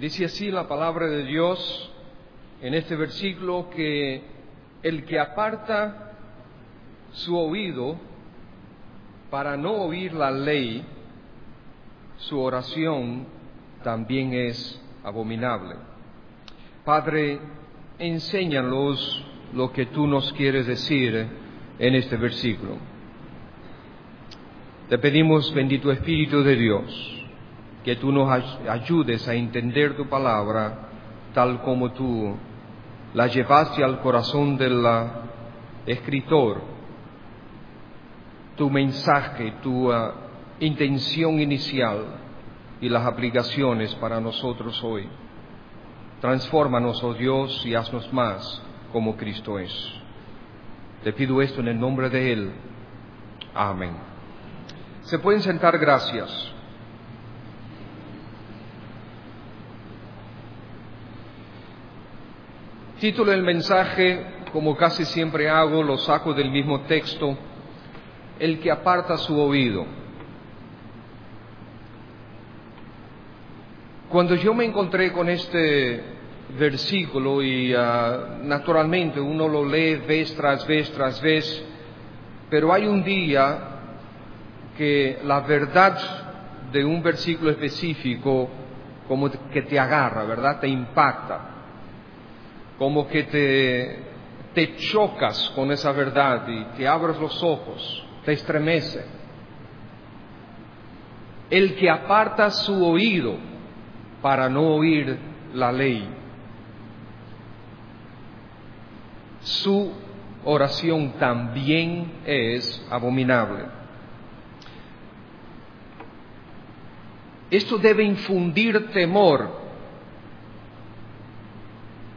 Dice así la palabra de Dios en este versículo que el que aparta su oído para no oír la ley, su oración también es abominable. Padre, enséñanos lo que tú nos quieres decir en este versículo. Te pedimos, bendito Espíritu de Dios, que tú nos ayudes a entender tu palabra tal como tú la llevaste al corazón del escritor, tu mensaje, tu uh, intención inicial y las aplicaciones para nosotros hoy. Transfórmanos, oh Dios, y haznos más como Cristo es. Te pido esto en el nombre de Él. Amén. Se pueden sentar, gracias. Título del mensaje, como casi siempre hago, lo saco del mismo texto, el que aparta su oído. Cuando yo me encontré con este versículo y ah, naturalmente uno lo lee vez tras vez tras vez, pero hay un día que la verdad de un versículo específico como que te agarra, ¿verdad? Te impacta como que te, chocas con esa verdad y te abres los ojos, te estremece. El que aparta su oído para no oír la ley, su oración también es abominable. Esto debe infundir temor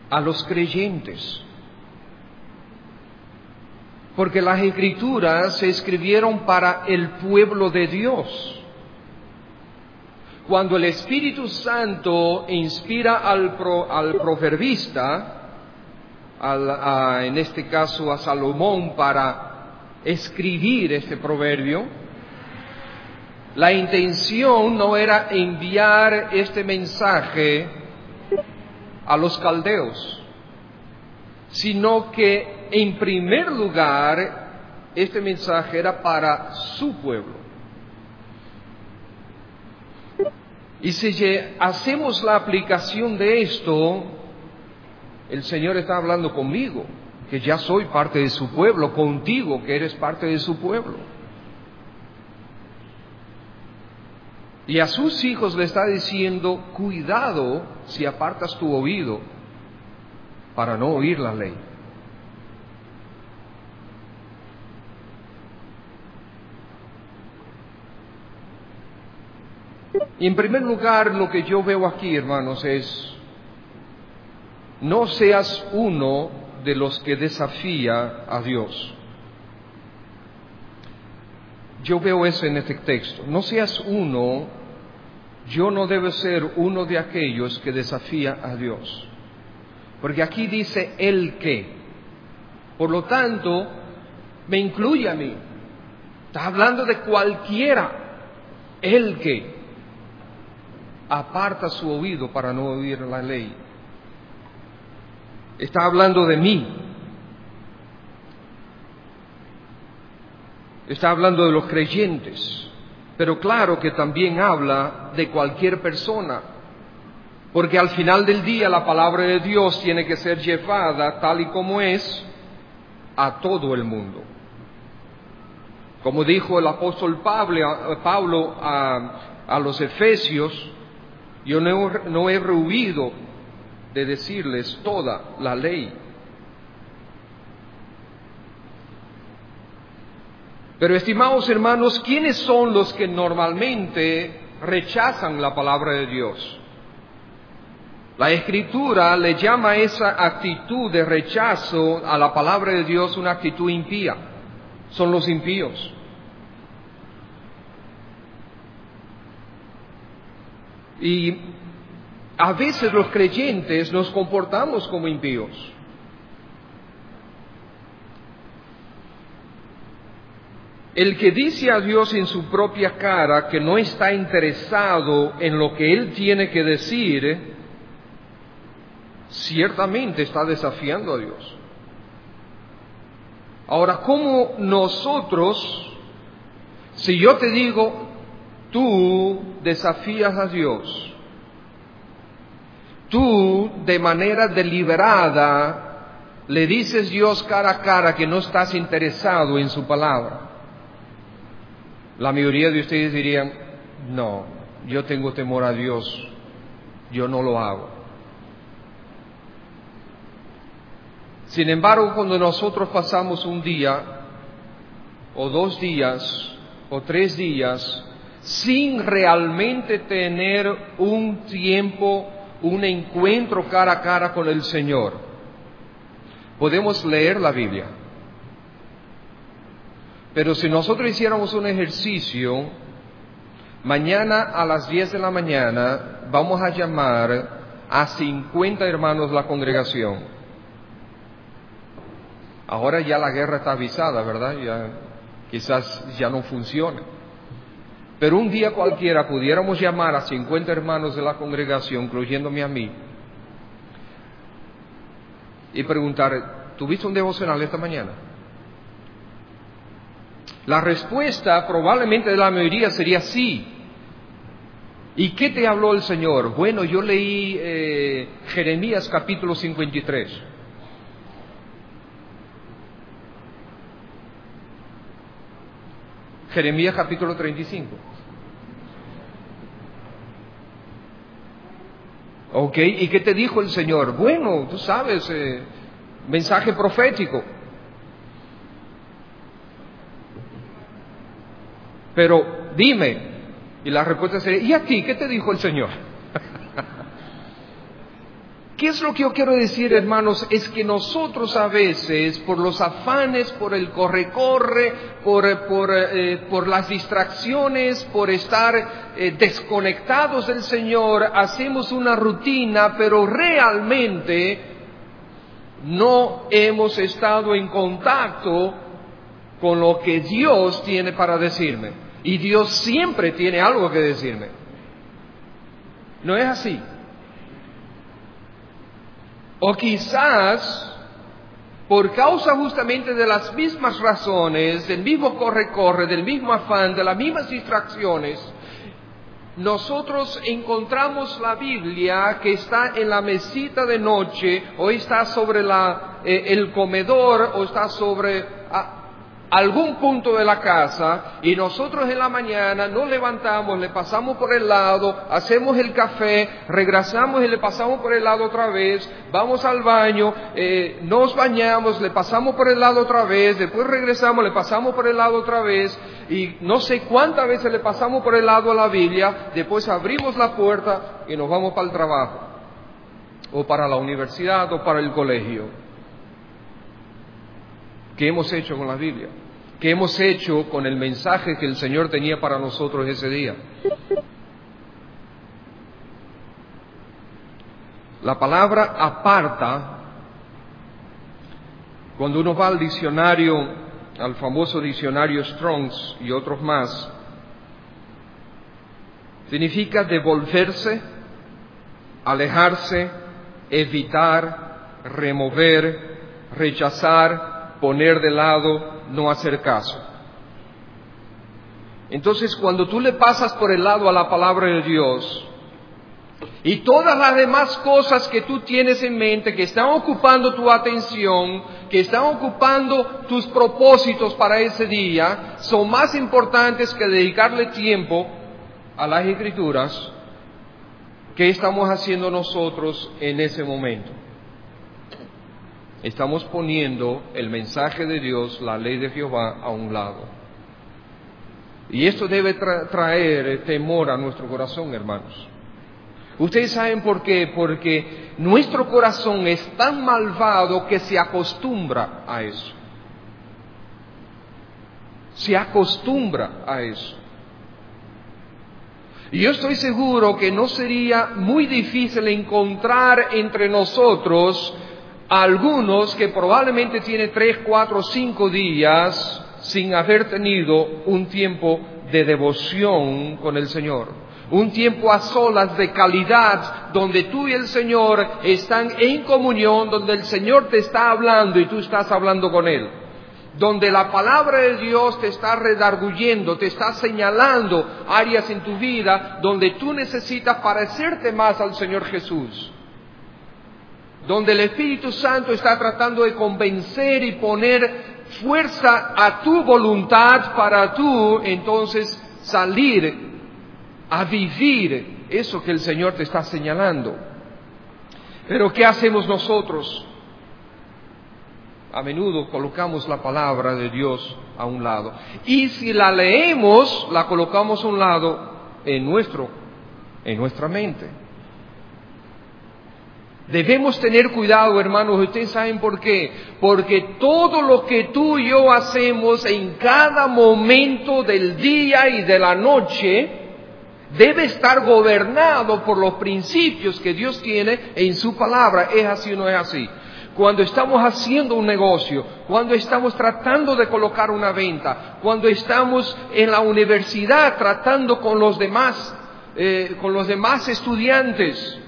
a los creyentes. Porque las escrituras se escribieron para el pueblo de Dios. Cuando el Espíritu Santo inspira al, al proverbista, en este caso a Salomón, para escribir este proverbio, la intención no era enviar este mensaje a los caldeos, sino que en primer lugar este mensaje era para su pueblo. Y si hacemos la aplicación de esto, el Señor está hablando conmigo, que ya soy parte de su pueblo, contigo, que eres parte de su pueblo. Y a sus hijos le está diciendo, cuidado si apartas tu oído para no oír la ley. Y en primer lugar, lo que yo veo aquí, hermanos, es, no seas uno de los que desafía a Dios. Yo veo eso en este texto. No seas uno yo no debo ser uno de aquellos que desafía a Dios. Porque aquí dice el que. Por lo tanto, me incluye a mí. Está hablando de cualquiera. El que aparta su oído para no oír la ley. Está hablando de mí. Está hablando de los creyentes. Pero claro que también habla de cualquier persona, porque al final del día la palabra de Dios tiene que ser llevada tal y como es a todo el mundo. Como dijo el apóstol Pablo, a, los efesios, yo no, no he rehuido de decirles toda la ley. Pero estimados hermanos, ¿quiénes son los que normalmente rechazan la palabra de Dios? La escritura le llama esa actitud de rechazo a la palabra de Dios una actitud impía. Son los impíos. Y a veces los creyentes nos comportamos como impíos. El que dice a Dios en su propia cara que no está interesado en lo que Él tiene que decir, ciertamente está desafiando a Dios. Ahora, ¿cómo nosotros, si yo te digo, tú desafías a Dios, tú de manera deliberada le dices Dios cara a cara que no estás interesado en su palabra, la mayoría de ustedes dirían, no, yo tengo temor a Dios, yo no lo hago. Sin embargo, cuando nosotros pasamos un día, o dos días, o tres días, sin realmente tener un tiempo, un encuentro cara a cara con el Señor, podemos leer la Biblia. Pero si nosotros hiciéramos un ejercicio, mañana a las 10 de la mañana vamos a llamar a 50 hermanos de la congregación Ahora ya la guerra está avisada, ¿verdad? Quizás ya no funcione. Pero un día cualquiera pudiéramos llamar a 50 hermanos de la congregación, incluyéndome a mí, y preguntar, ¿tuviste un devocional esta mañana? La respuesta probablemente de la mayoría sería sí. ¿Y qué te habló el Señor? Bueno, yo leí eh, Jeremías capítulo 53. Jeremías capítulo 35. ¿Ok? ¿Y qué te dijo el Señor? Bueno, tú sabes, eh, mensaje profético. Pero dime, y la respuesta sería, ¿y a ti qué te dijo el Señor? ¿Qué es lo que yo quiero decir, hermanos? Es que nosotros a veces, por los afanes, por el corre-corre, por, por, eh, por, las distracciones, por estar eh, desconectados del Señor, hacemos una rutina, pero realmente no hemos estado en contacto con lo que Dios tiene para decirme. Y Dios siempre tiene algo que decirme. ¿No es así? O quizás, por causa justamente de las mismas razones, del mismo corre-corre, del mismo afán, de las mismas distracciones, nosotros encontramos la Biblia que está en la mesita de noche, o está sobre la, eh, el comedor, o está sobre ah, algún punto de la casa y nosotros en la mañana nos levantamos, le pasamos por el lado, hacemos el café, regresamos y le pasamos por el lado otra vez, vamos al baño, eh, nos bañamos, le pasamos por el lado otra vez, después regresamos, le pasamos por el lado otra vez y no sé cuántas veces le pasamos por el lado a la Biblia, después abrimos la puerta y nos vamos para el trabajo o para la universidad o para el colegio. ¿Qué hemos hecho con la Biblia? ¿Qué hemos hecho con el mensaje que el Señor tenía para nosotros ese día? La palabra aparta, cuando uno va al diccionario, al famoso diccionario Strongs y otros más, significa devolverse, alejarse, evitar, remover, rechazar, poner de lado, no hacer caso. Entonces, cuando tú le pasas por el lado a la palabra de Dios y todas las demás cosas que tú tienes en mente, que están ocupando tu atención, que están ocupando tus propósitos para ese día, son más importantes que dedicarle tiempo a las escrituras, ¿qué estamos haciendo nosotros en ese momento? Estamos poniendo el mensaje de Dios, la ley de Jehová, a un lado. Y esto debe traer temor a nuestro corazón, hermanos. Ustedes saben por qué, porque nuestro corazón es tan malvado que se acostumbra a eso. Se acostumbra a eso. Y yo estoy seguro que no sería muy difícil encontrar entre nosotros algunos que probablemente tienen tres, cuatro, cinco días sin haber tenido un tiempo de devoción con el Señor. Un tiempo a solas de calidad, donde tú y el Señor están en comunión, donde el Señor te está hablando y tú estás hablando con Él. Donde la palabra de Dios te está redarguyendo, te está señalando áreas en tu vida donde tú necesitas parecerte más al Señor Jesús donde el Espíritu Santo está tratando de convencer y poner fuerza a tu voluntad para tú entonces salir a vivir eso que el Señor te está señalando. Pero ¿qué hacemos nosotros? A menudo colocamos la palabra de Dios a un lado. Y si la leemos, la colocamos a un lado en nuestro en nuestra mente. Debemos tener cuidado, hermanos, ustedes saben por qué. Porque todo lo que tú y yo hacemos en cada momento del día y de la noche debe estar gobernado por los principios que Dios tiene en su palabra. ¿Es así o no es así? Cuando estamos haciendo un negocio, cuando estamos tratando de colocar una venta, cuando estamos en la universidad tratando con los demás, eh, con los demás estudiantes,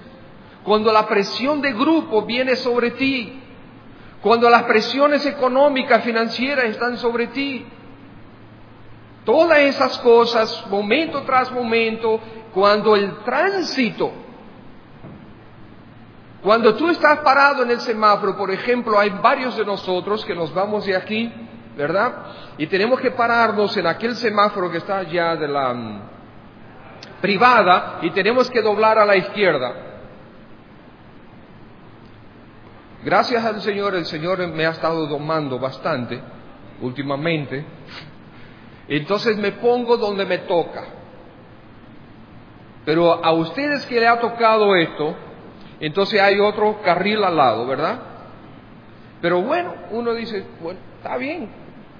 cuando la presión de grupo viene sobre ti, cuando las presiones económicas, financieras están sobre ti. Todas esas cosas, momento tras momento, cuando el tránsito, cuando tú estás parado en el semáforo, por ejemplo, hay varios de nosotros que nos vamos de aquí, ¿verdad? Y tenemos que pararnos en aquel semáforo que está allá de la mm, privada y tenemos que doblar a la izquierda. Gracias al Señor, el Señor me ha estado domando bastante últimamente. Entonces me pongo donde me toca. Pero a ustedes que le ha tocado esto, entonces hay otro carril al lado, ¿verdad? Pero bueno, uno dice, bueno, está bien,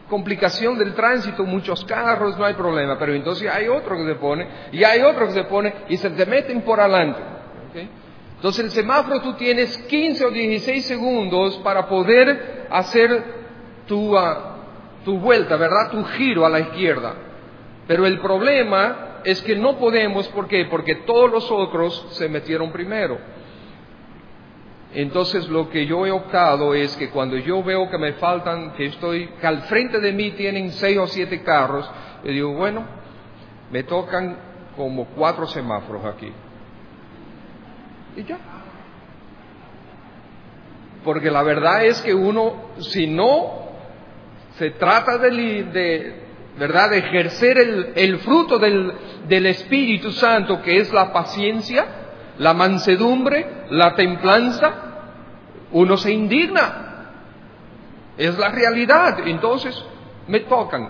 complicación del tránsito, muchos carros, no hay problema, pero entonces hay otro que se pone, y hay otro que se pone, y se te meten por adelante. Entonces el semáforo tú tienes 15 o 16 segundos para poder hacer tu, ah, tu vuelta, ¿verdad? Tu giro a la izquierda. Pero el problema es que no podemos, ¿por qué? Porque todos los otros se metieron primero. Entonces lo que yo he optado es que cuando yo veo que me faltan, que estoy, que al frente de mí tienen seis o siete carros, yo digo, bueno, me tocan como cuatro semáforos aquí. Y ya. Porque la verdad es que uno, si no se trata de, ¿verdad? de ejercer el, fruto del, del Espíritu Santo, que es la paciencia, la mansedumbre, la templanza, uno se indigna. Es la realidad. Entonces, me tocan.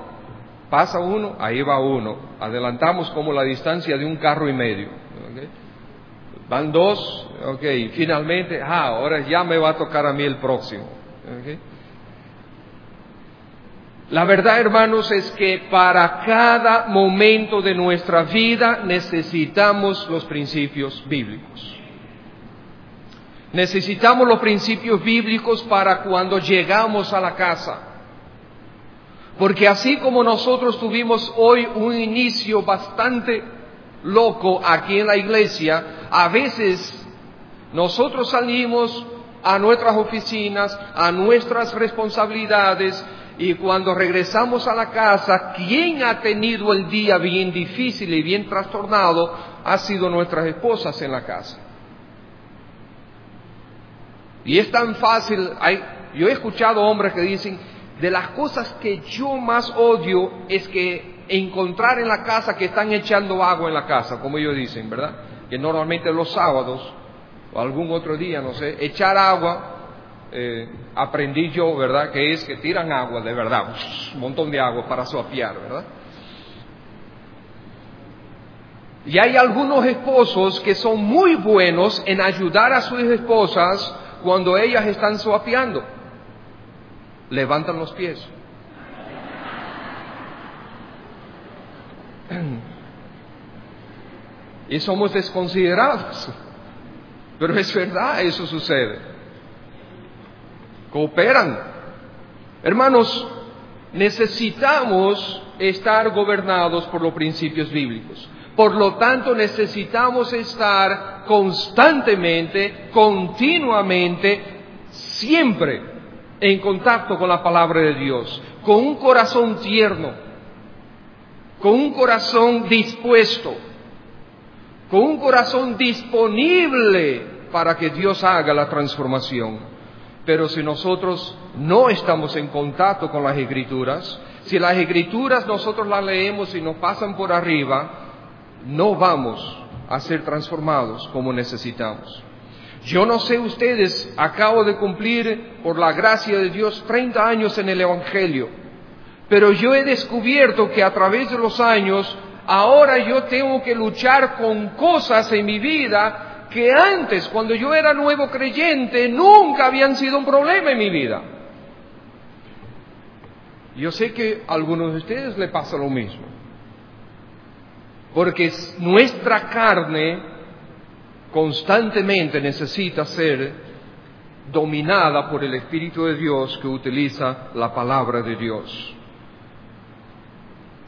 Pasa uno, ahí va uno. Adelantamos como la distancia de un carro y medio. Van dos, ok, finalmente, ah, ahora ya me va a tocar a mí el próximo. La verdad, hermanos, es que para cada momento de nuestra vida necesitamos los principios bíblicos. Necesitamos los principios bíblicos para cuando llegamos a la casa. Porque así como nosotros tuvimos hoy un inicio bastante loco aquí en la iglesia, a veces nosotros salimos a nuestras oficinas, a nuestras responsabilidades, y cuando regresamos a la casa, quien ha tenido el día bien difícil y bien trastornado ha sido nuestras esposas en la casa. Y es tan fácil, hay, yo he escuchado hombres que dicen, de las cosas que yo más odio es que encontrar en la casa que están echando agua en la casa, como ellos dicen, ¿verdad? Que normalmente los sábados o algún otro día, no sé, echar agua, eh, aprendí yo, ¿verdad? Que es que tiran agua, de verdad, un montón de agua para suapiar, ¿verdad? Y hay algunos esposos que son muy buenos en ayudar a sus esposas cuando ellas están suapiando. Levantan los pies. Y somos desconsiderados. Pero es verdad, eso sucede. Cooperan. Hermanos, necesitamos estar gobernados por los principios bíblicos. Por lo tanto, necesitamos estar constantemente, continuamente, siempre en contacto con la palabra de Dios, con un corazón tierno, con un corazón dispuesto, con un corazón disponible para que Dios haga la transformación. Pero si nosotros no estamos en contacto con las escrituras, si las escrituras nosotros las leemos y nos pasan por arriba, no vamos a ser transformados como necesitamos. Yo no sé ustedes, acabo de cumplir, por la gracia de Dios, 30 años en el Evangelio, pero yo he descubierto que a través de los años, ahora yo tengo que luchar con cosas en mi vida que antes, cuando yo era nuevo creyente, nunca habían sido un problema en mi vida. Yo sé que a algunos de ustedes le pasa lo mismo, porque nuestra carne constantemente necesita ser dominada por el Espíritu de Dios que utiliza la palabra de Dios.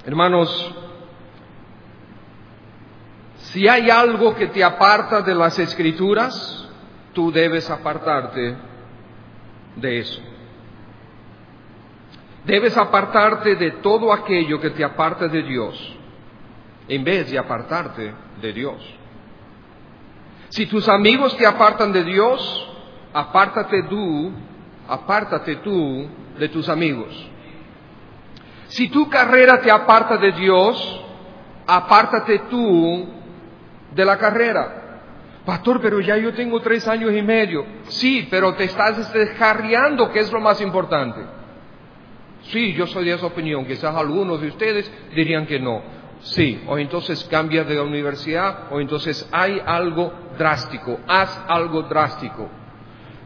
Hermanos, si hay algo que te aparta de las escrituras, tú debes apartarte de eso. Debes apartarte de todo aquello que te aparta de Dios, en vez de apartarte de Dios. Si tus amigos te apartan de Dios, apártate tú, apártate tú de tus amigos. Si tu carrera te aparta de Dios, apártate tú de la carrera. Pastor, pero ya yo tengo tres años y medio. Sí, pero te estás descarriando, que es lo más importante. Sí, yo soy de esa opinión. Quizás algunos de ustedes dirían que no. Sí, o entonces cambias de universidad, o entonces hay algo drástico, haz algo drástico.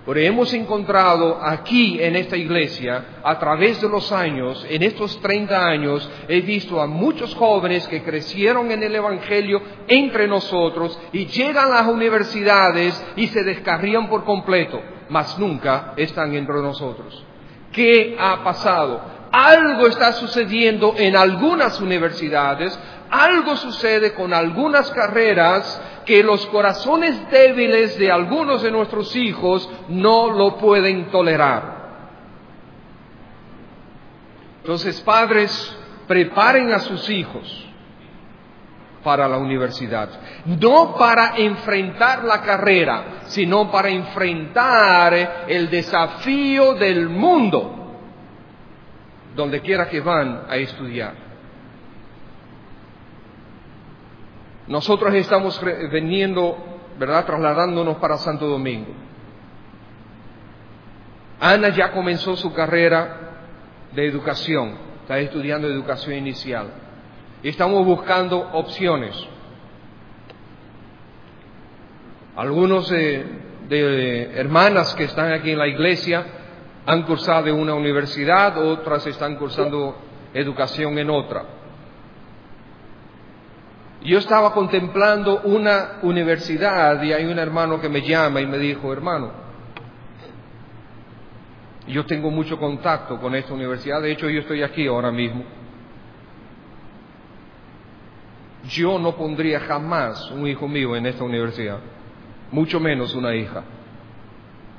Pero hemos encontrado aquí en esta iglesia, a través de los años, en estos 30 años, he visto a muchos jóvenes que crecieron en el Evangelio entre nosotros y llegan a las universidades y se descarrían por completo, mas nunca están entre nosotros. ¿Qué ha pasado? algo está sucediendo en algunas universidades, algo sucede con algunas carreras que los corazones débiles de algunos de nuestros hijos no lo pueden tolerar. Entonces, padres, preparen a sus hijos para la universidad, no para enfrentar la carrera, sino para enfrentar el desafío del mundo donde quiera que van a estudiar. Nosotros estamos veniendo, ¿verdad?, trasladándonos para Santo Domingo. Ana ya comenzó su carrera de educación, está estudiando educación inicial. Estamos buscando opciones. Algunos de hermanas que están aquí en la iglesia han cursado en una universidad, otras están cursando educación en otra. Yo estaba contemplando una universidad y hay un hermano que me llama y me dijo, hermano, yo tengo mucho contacto con esta universidad, de hecho yo estoy aquí ahora mismo. Yo no pondría jamás un hijo mío en esta universidad, mucho menos una hija.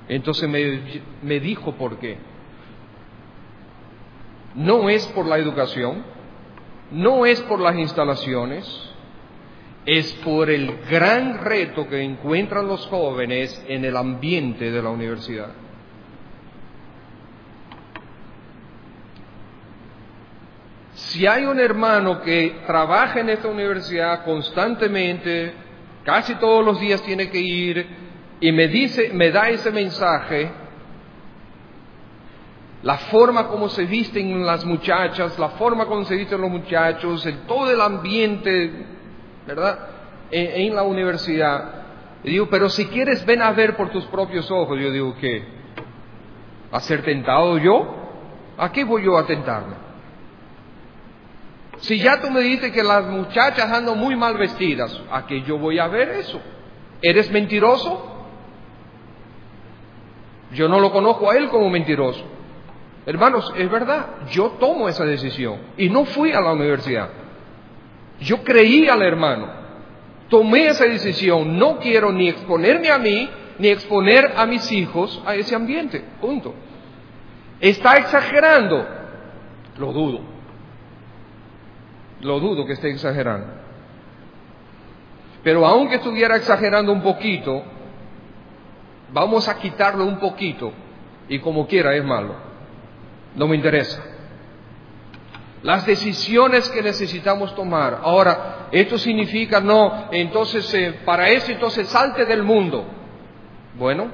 Entonces me, dijo por qué. No es por la educación, no es por las instalaciones, es por el gran reto que encuentran los jóvenes en el ambiente de la universidad. Si hay un hermano que trabaja en esta universidad constantemente, casi todos los días tiene que ir, y me dice, me da ese mensaje, la forma como se visten las muchachas, la forma como se visten los muchachos, todo el ambiente, ¿verdad? En, la universidad. Y digo, pero si quieres ven a ver por tus propios ojos. Yo digo, ¿qué? ¿A ser tentado yo? ¿A qué voy yo a tentarme? Si ya tú me dices que las muchachas andan muy mal vestidas, ¿a qué yo voy a ver eso? ¿Eres mentiroso? Yo no lo conozco a él como mentiroso. Hermanos, es verdad, yo tomo esa decisión y no fui a la universidad. Yo creí al hermano, tomé esa decisión, no quiero ni exponerme a mí, ni exponer a mis hijos a ese ambiente, punto. ¿Está exagerando? Lo dudo. Lo dudo que esté exagerando. Pero aunque estuviera exagerando un poquito, vamos a quitarlo un poquito y como quiera es malo no me interesa. Las decisiones que necesitamos tomar. Ahora, esto significa no, entonces eh, para eso entonces salte del mundo. Bueno,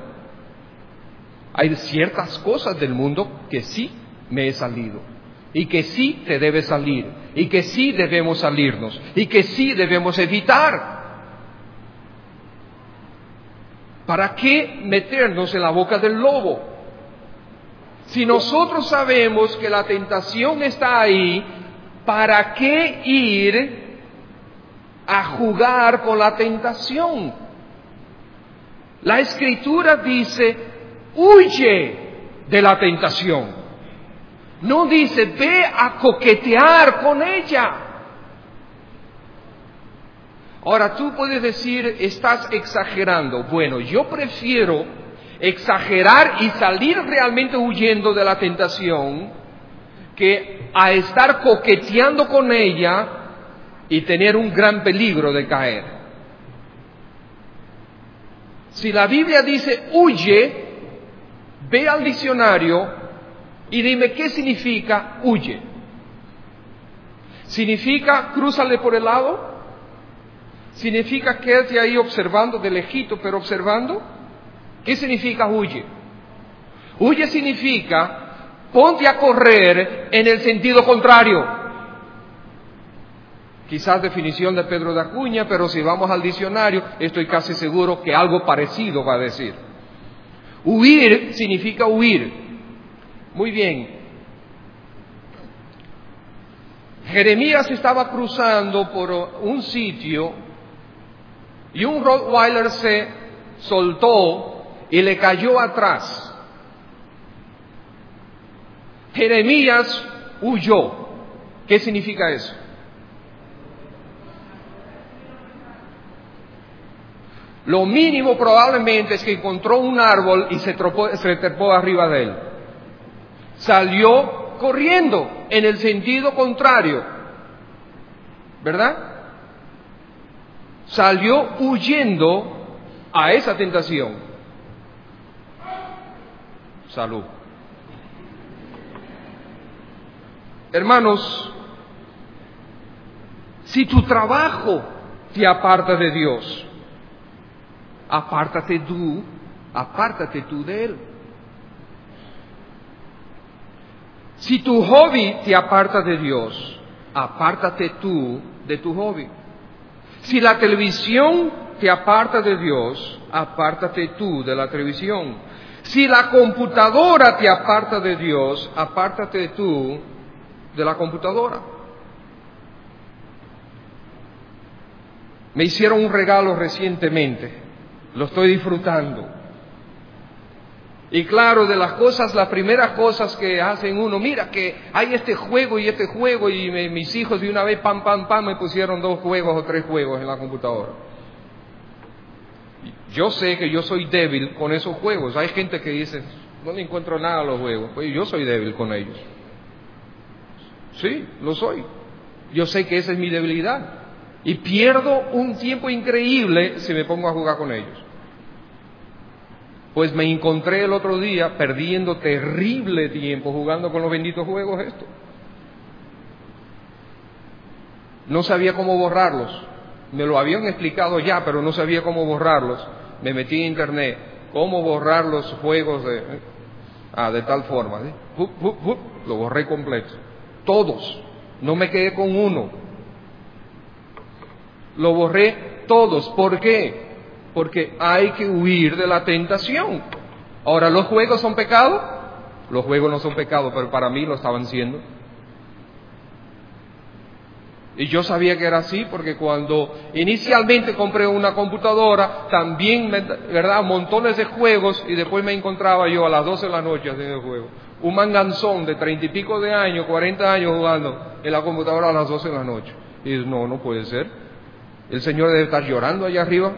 hay ciertas cosas del mundo que sí me he salido y que sí te debe salir y que sí debemos salirnos y que sí debemos evitar. ¿Para qué meternos en la boca del lobo? Si nosotros sabemos que la tentación está ahí, ¿para qué ir a jugar con la tentación? La escritura dice, huye de la tentación. No dice, ve a coquetear con ella. Ahora tú puedes decir, estás exagerando. Bueno, yo prefiero exagerar y salir realmente huyendo de la tentación que a estar coqueteando con ella y tener un gran peligro de caer. Si la Biblia dice huye, ve al diccionario y dime qué significa huye. ¿Significa cruzale por el lado? ¿Significa quédate ahí observando de lejito, pero observando? ¿Qué significa huye? Huye significa ponte a correr en el sentido contrario. Quizás definición de Pedro de Acuña, pero si vamos al diccionario, estoy casi seguro que algo parecido va a decir. Huir significa huir. Muy bien. Jeremías estaba cruzando por un sitio y un Rottweiler se soltó y le cayó atrás. Jeremías huyó. ¿Qué significa eso? Lo mínimo probablemente es que encontró un árbol y se, se trepó arriba de él. Salió corriendo en el sentido contrario. ¿Verdad? Salió huyendo a esa tentación salud. Hermanos, si tu trabajo te aparta de Dios, apártate tú, apártate tú de Él. Si tu hobby te aparta de Dios, apártate tú de tu hobby. Si la televisión te aparta de Dios, apártate tú de la televisión. Si la computadora te aparta de Dios, apártate tú de la computadora. Me hicieron un regalo recientemente, lo estoy disfrutando. Y claro, de las cosas, las primeras cosas que hacen uno, mira que hay este juego y este juego y mis hijos de una vez, pam, pam, pam, me pusieron dos juegos o tres juegos en la computadora. Yo sé que yo soy débil con esos juegos. Hay gente que dice, no le encuentro nada a los juegos. Pues yo soy débil con ellos. Sí, lo soy. Yo sé que esa es mi debilidad. Y pierdo un tiempo increíble si me pongo a jugar con ellos. Pues me encontré el otro día perdiendo terrible tiempo jugando con los benditos juegos estos. No sabía cómo borrarlos. Me lo habían explicado ya, pero no sabía cómo borrarlos me metí en internet, cómo borrar los juegos de, ah, de tal forma. lo borré completo. Todos. No me quedé con uno. Lo borré todos. ¿Por qué? Porque hay que huir de la tentación. Ahora, ¿los juegos son pecado? Los juegos no son pecado, pero para mí lo estaban siendo. Y yo sabía que era así porque cuando inicialmente compré una computadora, también, ¿verdad? Montones de juegos y después me encontraba yo a las 12 de la noche haciendo el juego. un manganzón de treinta y pico de años, cuarenta años jugando en la computadora a las doce de la noche. Y no, no puede ser. El Señor debe estar llorando allá arriba.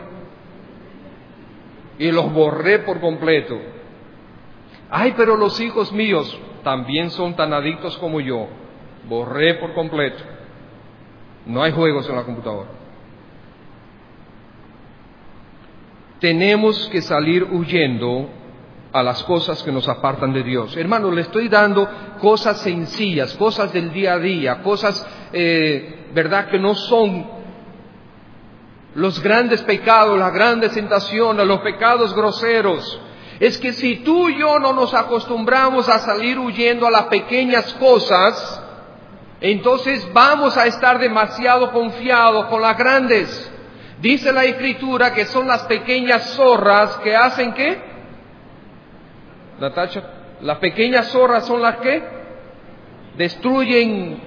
Y los borré por completo. Ay, pero los hijos míos también son tan adictos como yo. Borré por completo. No hay juegos en la computadora. Tenemos que salir huyendo a las cosas que nos apartan de Dios. Hermano, le estoy dando cosas sencillas, cosas del día a día, cosas, eh, ¿verdad?, que no son los grandes pecados, las grandes tentaciones, los pecados groseros. Es que si tú y yo no nos acostumbramos a salir huyendo a las pequeñas cosas, entonces vamos a estar demasiado confiados con las grandes. Dice la escritura que son las pequeñas zorras que hacen qué? Natacha, las pequeñas zorras son las que destruyen.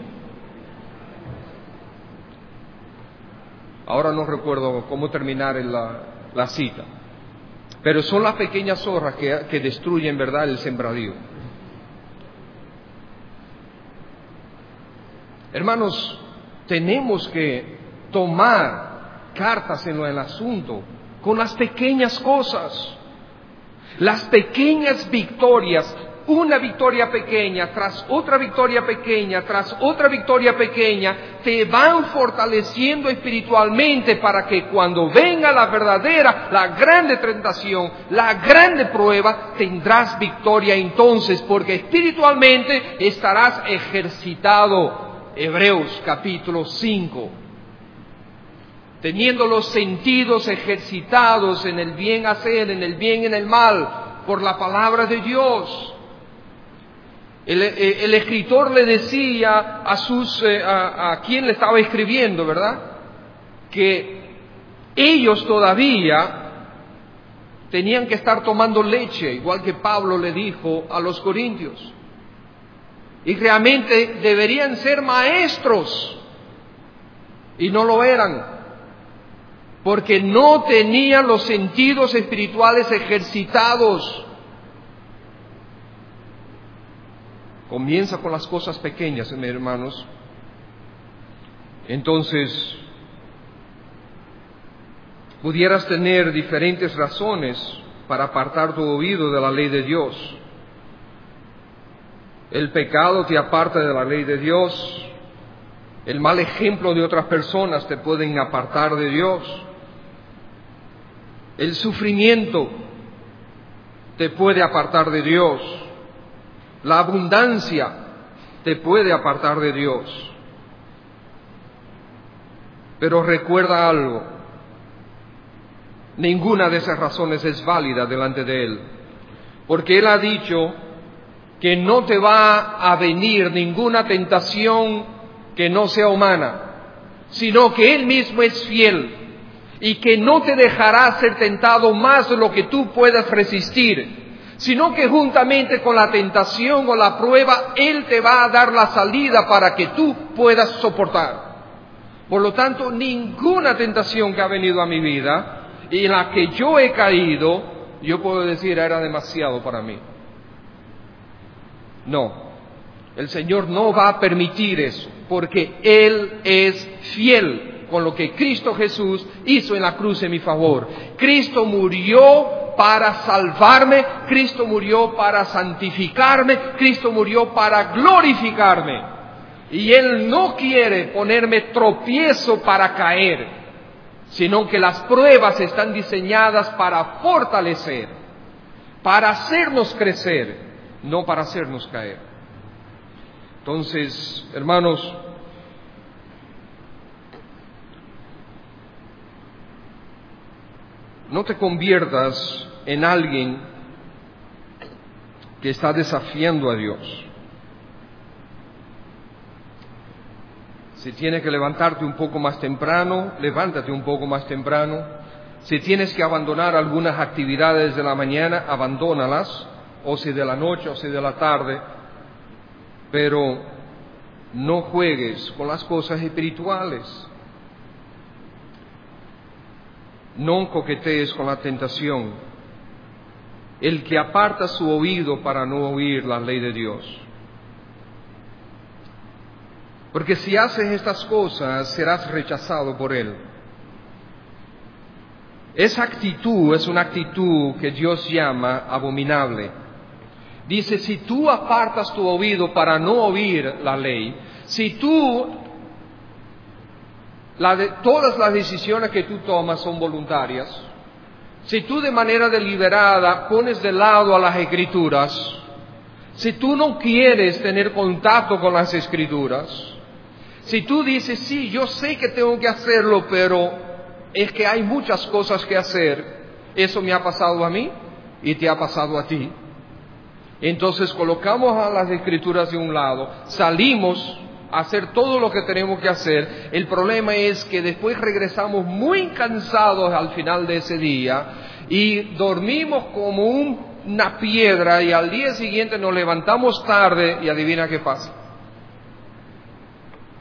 Ahora no recuerdo cómo terminar la, la cita, pero son las pequeñas zorras que, que destruyen, ¿verdad?, el sembradío. Hermanos, tenemos que tomar cartas en el asunto con las pequeñas cosas. Las pequeñas victorias, una victoria pequeña tras otra victoria pequeña, tras otra victoria pequeña, te van fortaleciendo espiritualmente para que cuando venga la verdadera, la grande tentación, la grande prueba, tendrás victoria entonces, porque espiritualmente estarás ejercitado. Hebreos capítulo 5. Teniendo los sentidos ejercitados en el bien hacer, en el bien y en el mal, por la palabra de Dios. El, eh, el escritor le decía a sus, eh, a, a quien le estaba escribiendo, ¿verdad? Que ellos todavía tenían que estar tomando leche, igual que Pablo le dijo a los corintios y realmente deberían ser maestros y no lo eran, porque no tenían los sentidos espirituales ejercitados. Comienza con las cosas pequeñas, hermanos. Entonces, pudieras tener diferentes razones para apartar tu oído de la ley de Dios. El pecado te aparta de la ley de Dios. El mal ejemplo de otras personas te pueden apartar de Dios. El sufrimiento te puede apartar de Dios. La abundancia te puede apartar de Dios. Pero recuerda algo, ninguna de esas razones es válida delante de Él, porque Él ha dicho que no te va a venir ninguna tentación que no sea humana, sino que Él mismo es fiel y que no te dejará ser tentado más de lo que tú puedas resistir, sino que juntamente con la tentación o la prueba, Él te va a dar la salida para que tú puedas soportar. Por lo tanto, ninguna tentación que ha venido a mi vida y en la que yo he caído, yo puedo decir era demasiado para mí. No, el Señor no va a permitir eso, porque Él es fiel con lo que Cristo Jesús hizo en la cruz en mi favor. Cristo murió para salvarme, Cristo murió para santificarme, Cristo murió para glorificarme. Y Él no quiere ponerme tropiezo para caer, sino que las pruebas están diseñadas para fortalecer, para hacernos crecer, no para hacernos caer. Entonces, hermanos, no te conviertas en alguien que está desafiando a Dios. Si tienes que levantarte un poco más temprano, levántate un poco más temprano. Si tienes que abandonar algunas actividades de la mañana, abandónalas, o si de la noche o si de la tarde, pero no juegues con las cosas espirituales. No coquetees con la tentación. el que aparta su oído para no oír la ley de Dios. Porque si haces estas cosas serás rechazado por Él. Esa actitud es una actitud que Dios llama abominable. Dice, si tú apartas tu oído para no oír la ley, si tú, todas las decisiones que tú tomas son voluntarias, si tú de manera deliberada pones de lado a las escrituras, si tú no quieres tener contacto con las escrituras, si tú dices, sí, yo sé que tengo que hacerlo, pero es que hay muchas cosas que hacer, eso me ha pasado a mí y te ha pasado a ti. Entonces colocamos a las escrituras de un lado, salimos a hacer todo lo que tenemos que hacer. El problema es que después regresamos muy cansados al final de ese día y dormimos como una piedra y al día siguiente nos levantamos tarde y adivina qué pasa.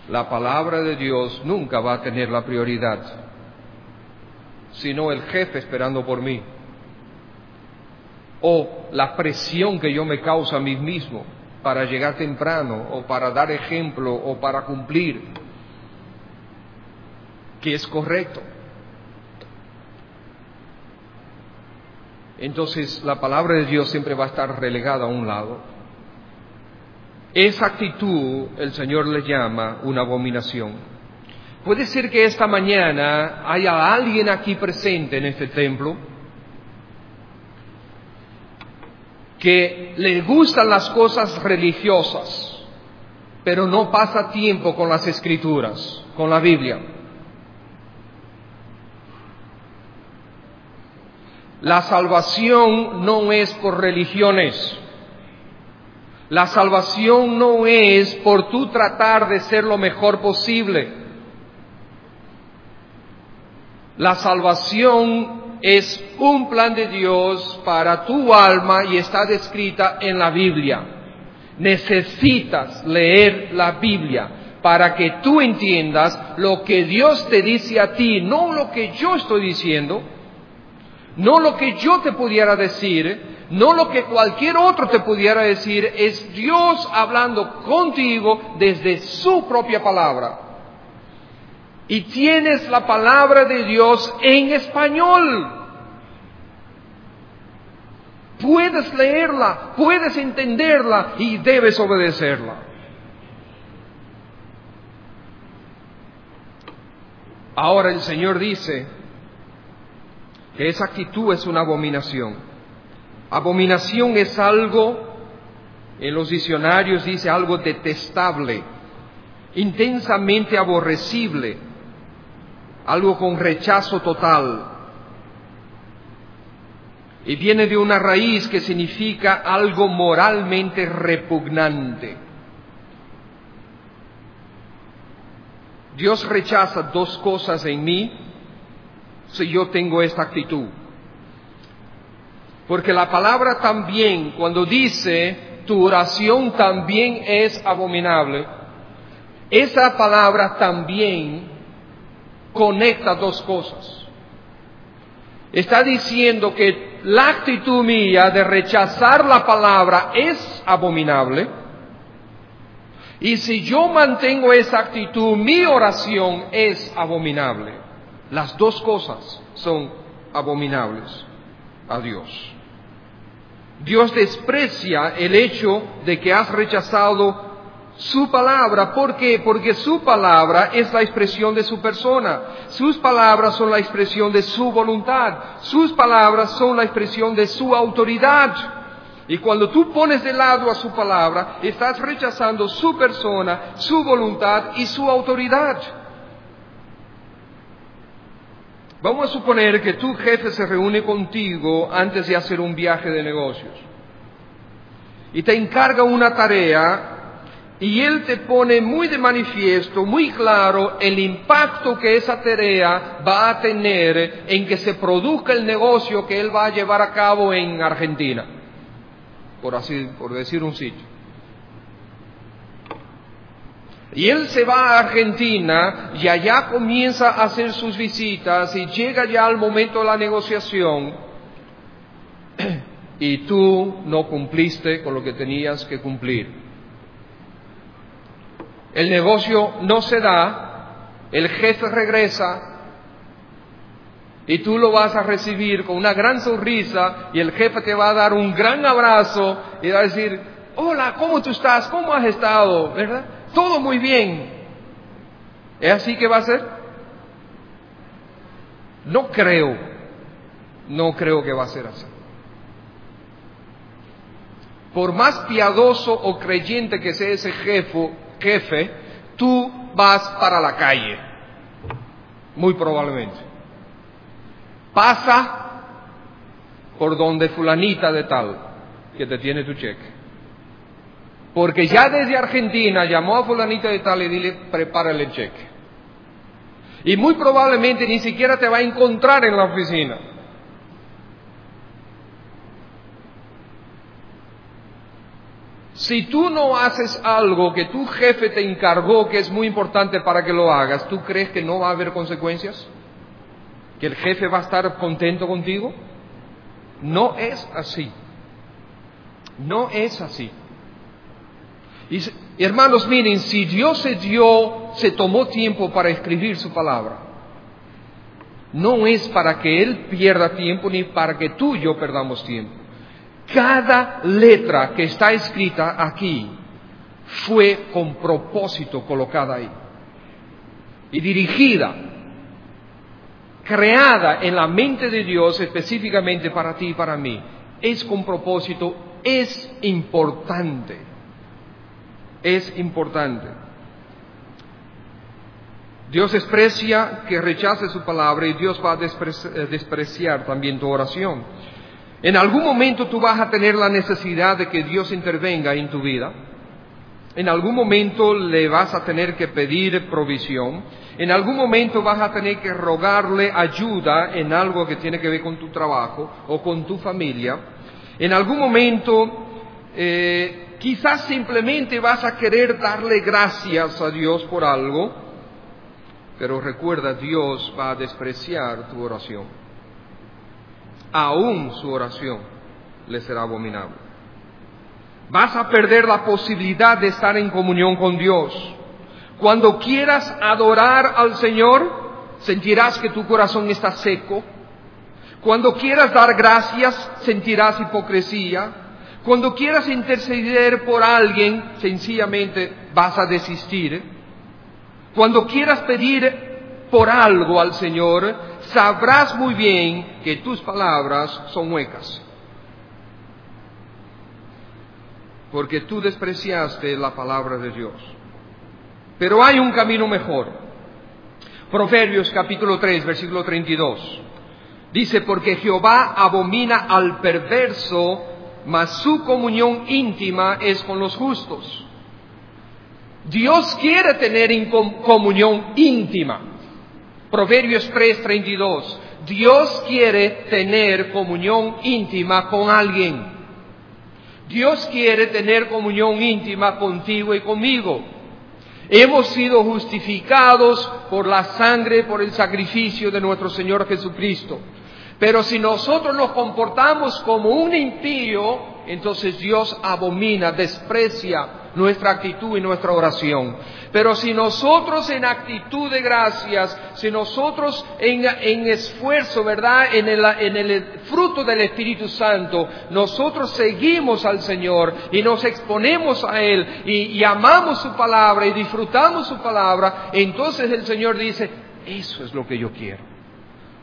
La palabra de Dios nunca va a tener la prioridad, sino el jefe esperando por mí o la presión que yo me causa a mí mismo para llegar temprano o para dar ejemplo o para cumplir, que es correcto. Entonces la palabra de Dios siempre va a estar relegada a un lado. Esa actitud el Señor le llama una abominación. Puede ser que esta mañana haya alguien aquí presente en este templo que le gustan las cosas religiosas, pero no pasa tiempo con las escrituras, con la Biblia. La salvación no es por religiones. La salvación no es por tú tratar de ser lo mejor posible. La salvación es un plan de Dios para tu alma y está descrita en la Biblia. Necesitas leer la Biblia para que tú entiendas lo que Dios te dice a ti, no lo que yo estoy diciendo, no lo que yo te pudiera decir, no lo que cualquier otro te pudiera decir, es Dios hablando contigo desde su propia palabra y tienes la palabra de Dios en español. Puedes leerla, puedes entenderla y debes obedecerla. Ahora el Señor dice que esa actitud es una abominación. Abominación es algo, en los diccionarios dice algo detestable, intensamente aborrecible, algo con rechazo total. Y viene de una raíz que significa algo moralmente repugnante. Dios rechaza dos cosas en mí si yo tengo esta actitud. Porque la palabra también, cuando dice tu oración también es abominable, esa palabra también conecta dos cosas. Está diciendo que la actitud mía de rechazar la palabra es abominable. Y si yo mantengo esa actitud, mi oración es abominable. Las dos cosas son abominables a Dios. Dios desprecia el hecho de que has rechazado su palabra. ¿Por qué? Porque su palabra es la expresión de su persona. Sus palabras son la expresión de su voluntad. Sus palabras son la expresión de su autoridad. Y cuando tú pones de lado a su palabra, estás rechazando su persona, su voluntad y su autoridad. Vamos a suponer que tu jefe se reúne contigo antes de hacer un viaje de negocios y te encarga una tarea y Él te pone muy de manifiesto, muy claro, el impacto que esa tarea va a tener en que se produzca el negocio que Él va a llevar a cabo en Argentina, por así, decir un sitio. Y él se va a Argentina y allá comienza a hacer sus visitas y llega ya al momento de la negociación. y tú no cumpliste con lo que tenías que cumplir. El negocio no se da, el jefe regresa y tú lo vas a recibir con una gran sonrisa y el jefe te va a dar un gran abrazo y va a decir, hola, ¿cómo tú estás? ¿Cómo has estado? ¿Verdad? Todo muy bien. ¿Es así que va a ser? No creo, no creo que va a ser así. Por más piadoso o creyente que sea ese jefe, jefe, tú vas para la calle, muy probablemente. Pasa por donde fulanita de tal que te tiene tu cheque. Porque ya desde Argentina llamó a fulanita de tal y dile, prepárale el cheque. Y muy probablemente ni siquiera te va a encontrar en la oficina. Si tú no haces algo que tu jefe te encargó que es muy importante para que lo hagas, ¿tú crees que no va a haber consecuencias? ¿Que el jefe va a estar contento contigo? No es así. No es así. Y, hermanos, miren, si Dios se dio, se tomó tiempo para escribir su palabra, no es para que Él pierda tiempo ni para que tú y yo perdamos tiempo. Cada letra que está escrita aquí fue con propósito colocada ahí y dirigida, creada en la mente de Dios específicamente para ti y para mí. Es con propósito, es importante es importante. Dios desprecia que rechace su palabra y Dios va a eh, despreciar también tu oración. En algún momento tú vas a tener la necesidad de que Dios intervenga en tu vida. En algún momento le vas a tener que pedir provisión. En algún momento vas a tener que rogarle ayuda en algo que tiene que ver con tu trabajo o con tu familia. En algún momento eh, Quizás simplemente vas a querer darle gracias a Dios por algo, pero recuerda, Dios va a despreciar tu oración. Aún su oración le será abominable. Vas a perder la posibilidad de estar en comunión con Dios. Cuando quieras adorar al Señor, sentirás que tu corazón está seco. Cuando quieras dar gracias, sentirás hipocresía. Cuando quieras interceder por alguien, sencillamente vas a desistir. Cuando quieras pedir por algo al Señor, sabrás muy bien que tus palabras son huecas. Porque tú despreciaste la palabra de Dios. Pero hay un camino mejor. Proverbios capítulo 3, versículo 32. Dice, porque Jehová abomina al perverso mas su comunión íntima es con los justos. Dios quiere tener comunión íntima. Proverbios 3:32. Dios quiere tener comunión íntima con alguien. Dios quiere tener comunión íntima contigo y conmigo. Hemos sido justificados por la sangre, por el sacrificio de nuestro Señor Jesucristo. Pero si nosotros nos comportamos como un impío, entonces Dios abomina, desprecia nuestra actitud y nuestra oración. Pero si nosotros en actitud de gracias, si nosotros en, esfuerzo, ¿verdad? En el, en el fruto del Espíritu Santo, nosotros seguimos al Señor y nos exponemos a Él y, y amamos su palabra y disfrutamos su palabra, entonces el Señor dice, eso es lo que yo quiero.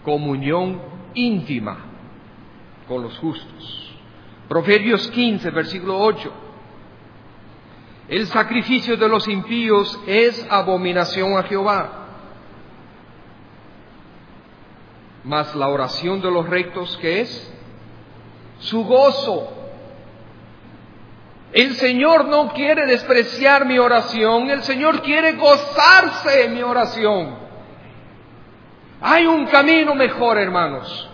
Comunión íntima con los justos. Proverbios 15, versículo 8. El sacrificio de los impíos es abominación a Jehová. Mas la oración de los rectos, ¿qué es? Su gozo. El Señor no quiere despreciar mi oración, el Señor quiere gozarse en mi oración. Hay un camino mejor, hermanos.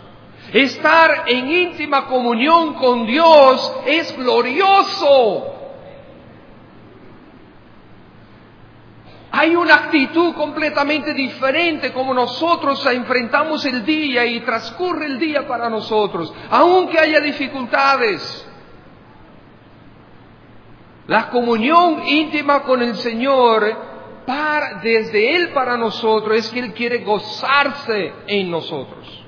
Estar en íntima comunión con Dios es glorioso. Hay una actitud completamente diferente como nosotros enfrentamos el día y transcurre el día para nosotros, aunque haya dificultades. La comunión íntima con el Señor, para, desde Él para nosotros, es que Él quiere gozarse en nosotros.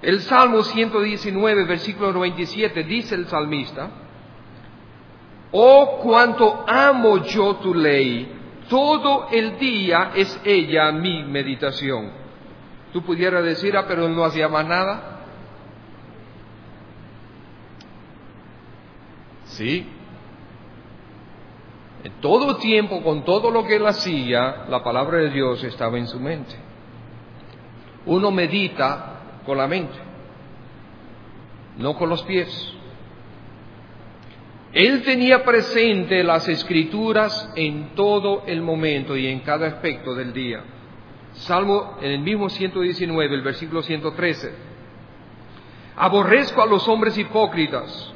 El Salmo 119, versículo 97, dice el salmista, Oh, cuánto amo yo tu ley, todo el día es ella mi meditación. Tú pudieras decir, ah, pero no hacía más nada. Sí. En todo tiempo, con todo lo que él hacía, la palabra de Dios estaba en su mente. Uno medita con la mente, no con los pies. Él tenía presente las escrituras en todo el momento y en cada aspecto del día. Salmo en el mismo 119, el versículo 113. Aborrezco a los hombres hipócritas,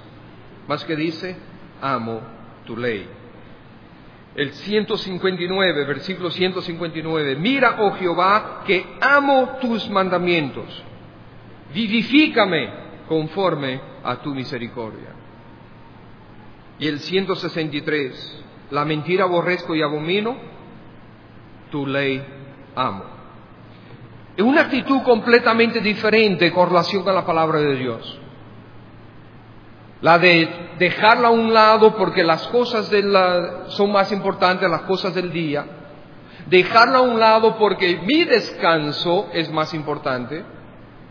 más que dice, amo tu ley. El 159, versículo 159. Mira, oh Jehová, que amo tus mandamientos. Vivifícame conforme a tu misericordia. Y el 163, la mentira aborrezco y abomino, tu ley amo. Es una actitud completamente diferente con relación a la palabra de Dios. La de dejarla a un lado porque las cosas de la, son más importantes, las cosas del día. Dejarla a un lado porque mi descanso es más importante.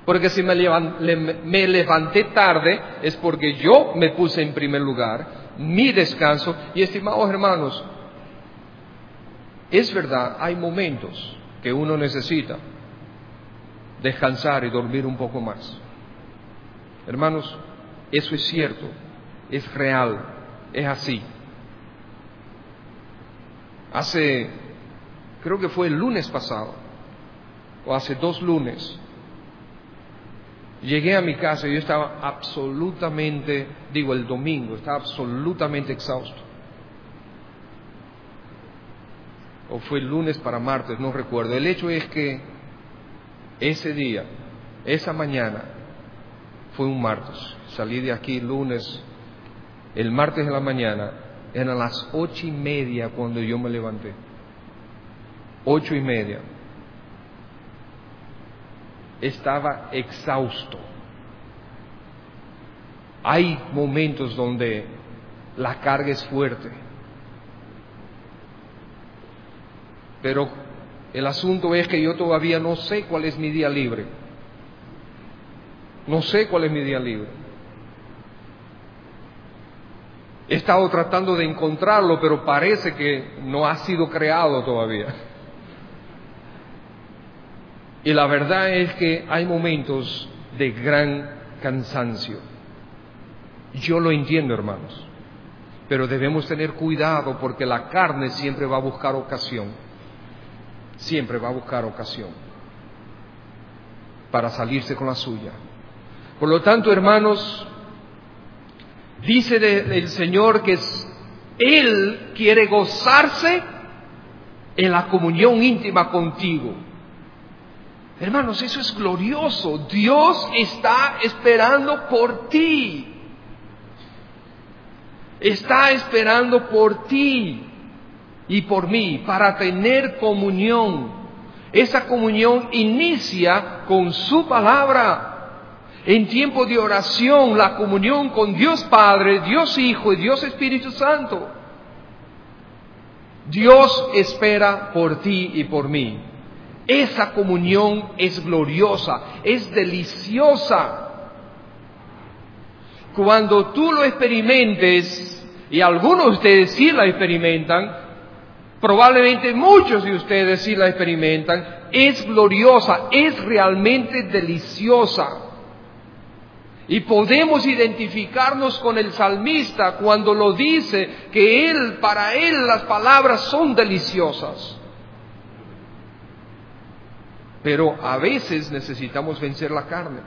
Porque si me, me levanté tarde es porque yo me puse en primer lugar mi descanso. Y estimados hermanos, es verdad, hay momentos que uno necesita descansar y dormir un poco más. Hermanos, eso es cierto, es real, es así. Hace, creo que fue el lunes pasado, o hace dos lunes, Llegué a mi casa y yo estaba absolutamente, digo el domingo, estaba absolutamente exhausto. O fue el lunes para martes, no recuerdo. El hecho es que ese día, esa mañana, fue un martes. Salí de aquí lunes, el martes de la mañana, eran las ocho y media cuando yo me levanté. Ocho y media estaba exhausto. Hay momentos donde la carga es fuerte, pero el asunto es que yo todavía no sé cuál es mi día libre. No sé cuál es mi día libre. He estado tratando de encontrarlo, pero parece que no ha sido creado todavía. Y la verdad es que hay momentos de gran cansancio. Yo lo entiendo, hermanos, pero debemos tener cuidado porque la carne siempre va a buscar ocasión, siempre va a buscar ocasión para salirse con la suya. Por lo tanto, hermanos, dice el Señor que Él quiere gozarse en la comunión íntima contigo. Hermanos, eso es glorioso. Dios está esperando por ti. Está esperando por ti y por mí para tener comunión. Esa comunión inicia con su palabra. En tiempo de oración, la comunión con Dios Padre, Dios Hijo y Dios Espíritu Santo. Dios espera por ti y por mí. Esa comunión es gloriosa, es deliciosa. Cuando tú lo experimentes, y algunos de ustedes sí la experimentan, probablemente muchos de ustedes sí la experimentan, es gloriosa, es realmente deliciosa. Y podemos identificarnos con el salmista cuando lo dice que él, para él las palabras son deliciosas. Pero a veces necesitamos vencer la carne.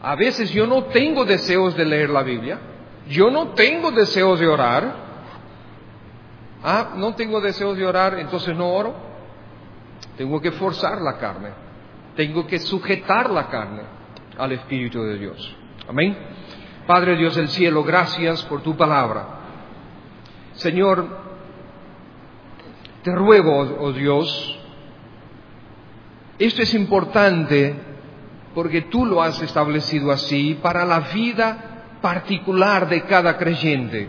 A veces yo no tengo deseos de leer la Biblia, yo no tengo deseos de orar, Ah, no tengo deseos de orar, entonces no oro. Tengo que forzar la carne. Tengo que sujetar la carne al Espíritu de Dios. Amén. Padre Dios del cielo, gracias por tu palabra. Señor, te ruego, oh Dios, esto es importante porque tú lo has establecido así para la vida particular de cada creyente,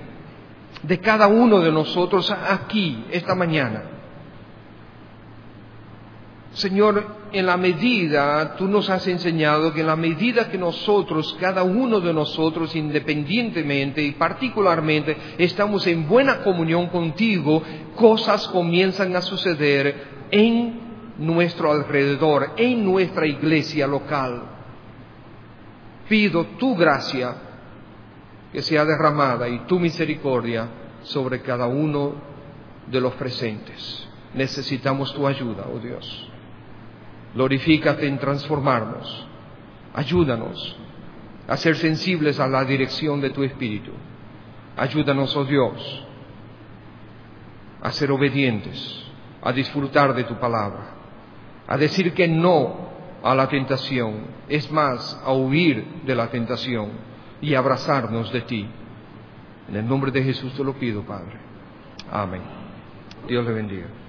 de cada uno de nosotros aquí, esta mañana. Señor, en la medida, tú nos has enseñado que en la medida que nosotros, cada uno de nosotros independientemente y particularmente, estamos en buena comunión contigo, cosas comienzan a suceder en nuestro alrededor, en nuestra iglesia local. Pido tu gracia que sea derramada y tu misericordia sobre cada uno de los presentes. Necesitamos tu ayuda, oh Dios. Glorifícate en transformarnos. Ayúdanos a ser sensibles a la dirección de tu Espíritu. Ayúdanos, oh Dios, a ser obedientes, a disfrutar de tu palabra, a decir que no a la tentación, es más, a huir de la tentación y abrazarnos de ti. En el nombre de Jesús te lo pido, Padre. Amén. Dios le bendiga.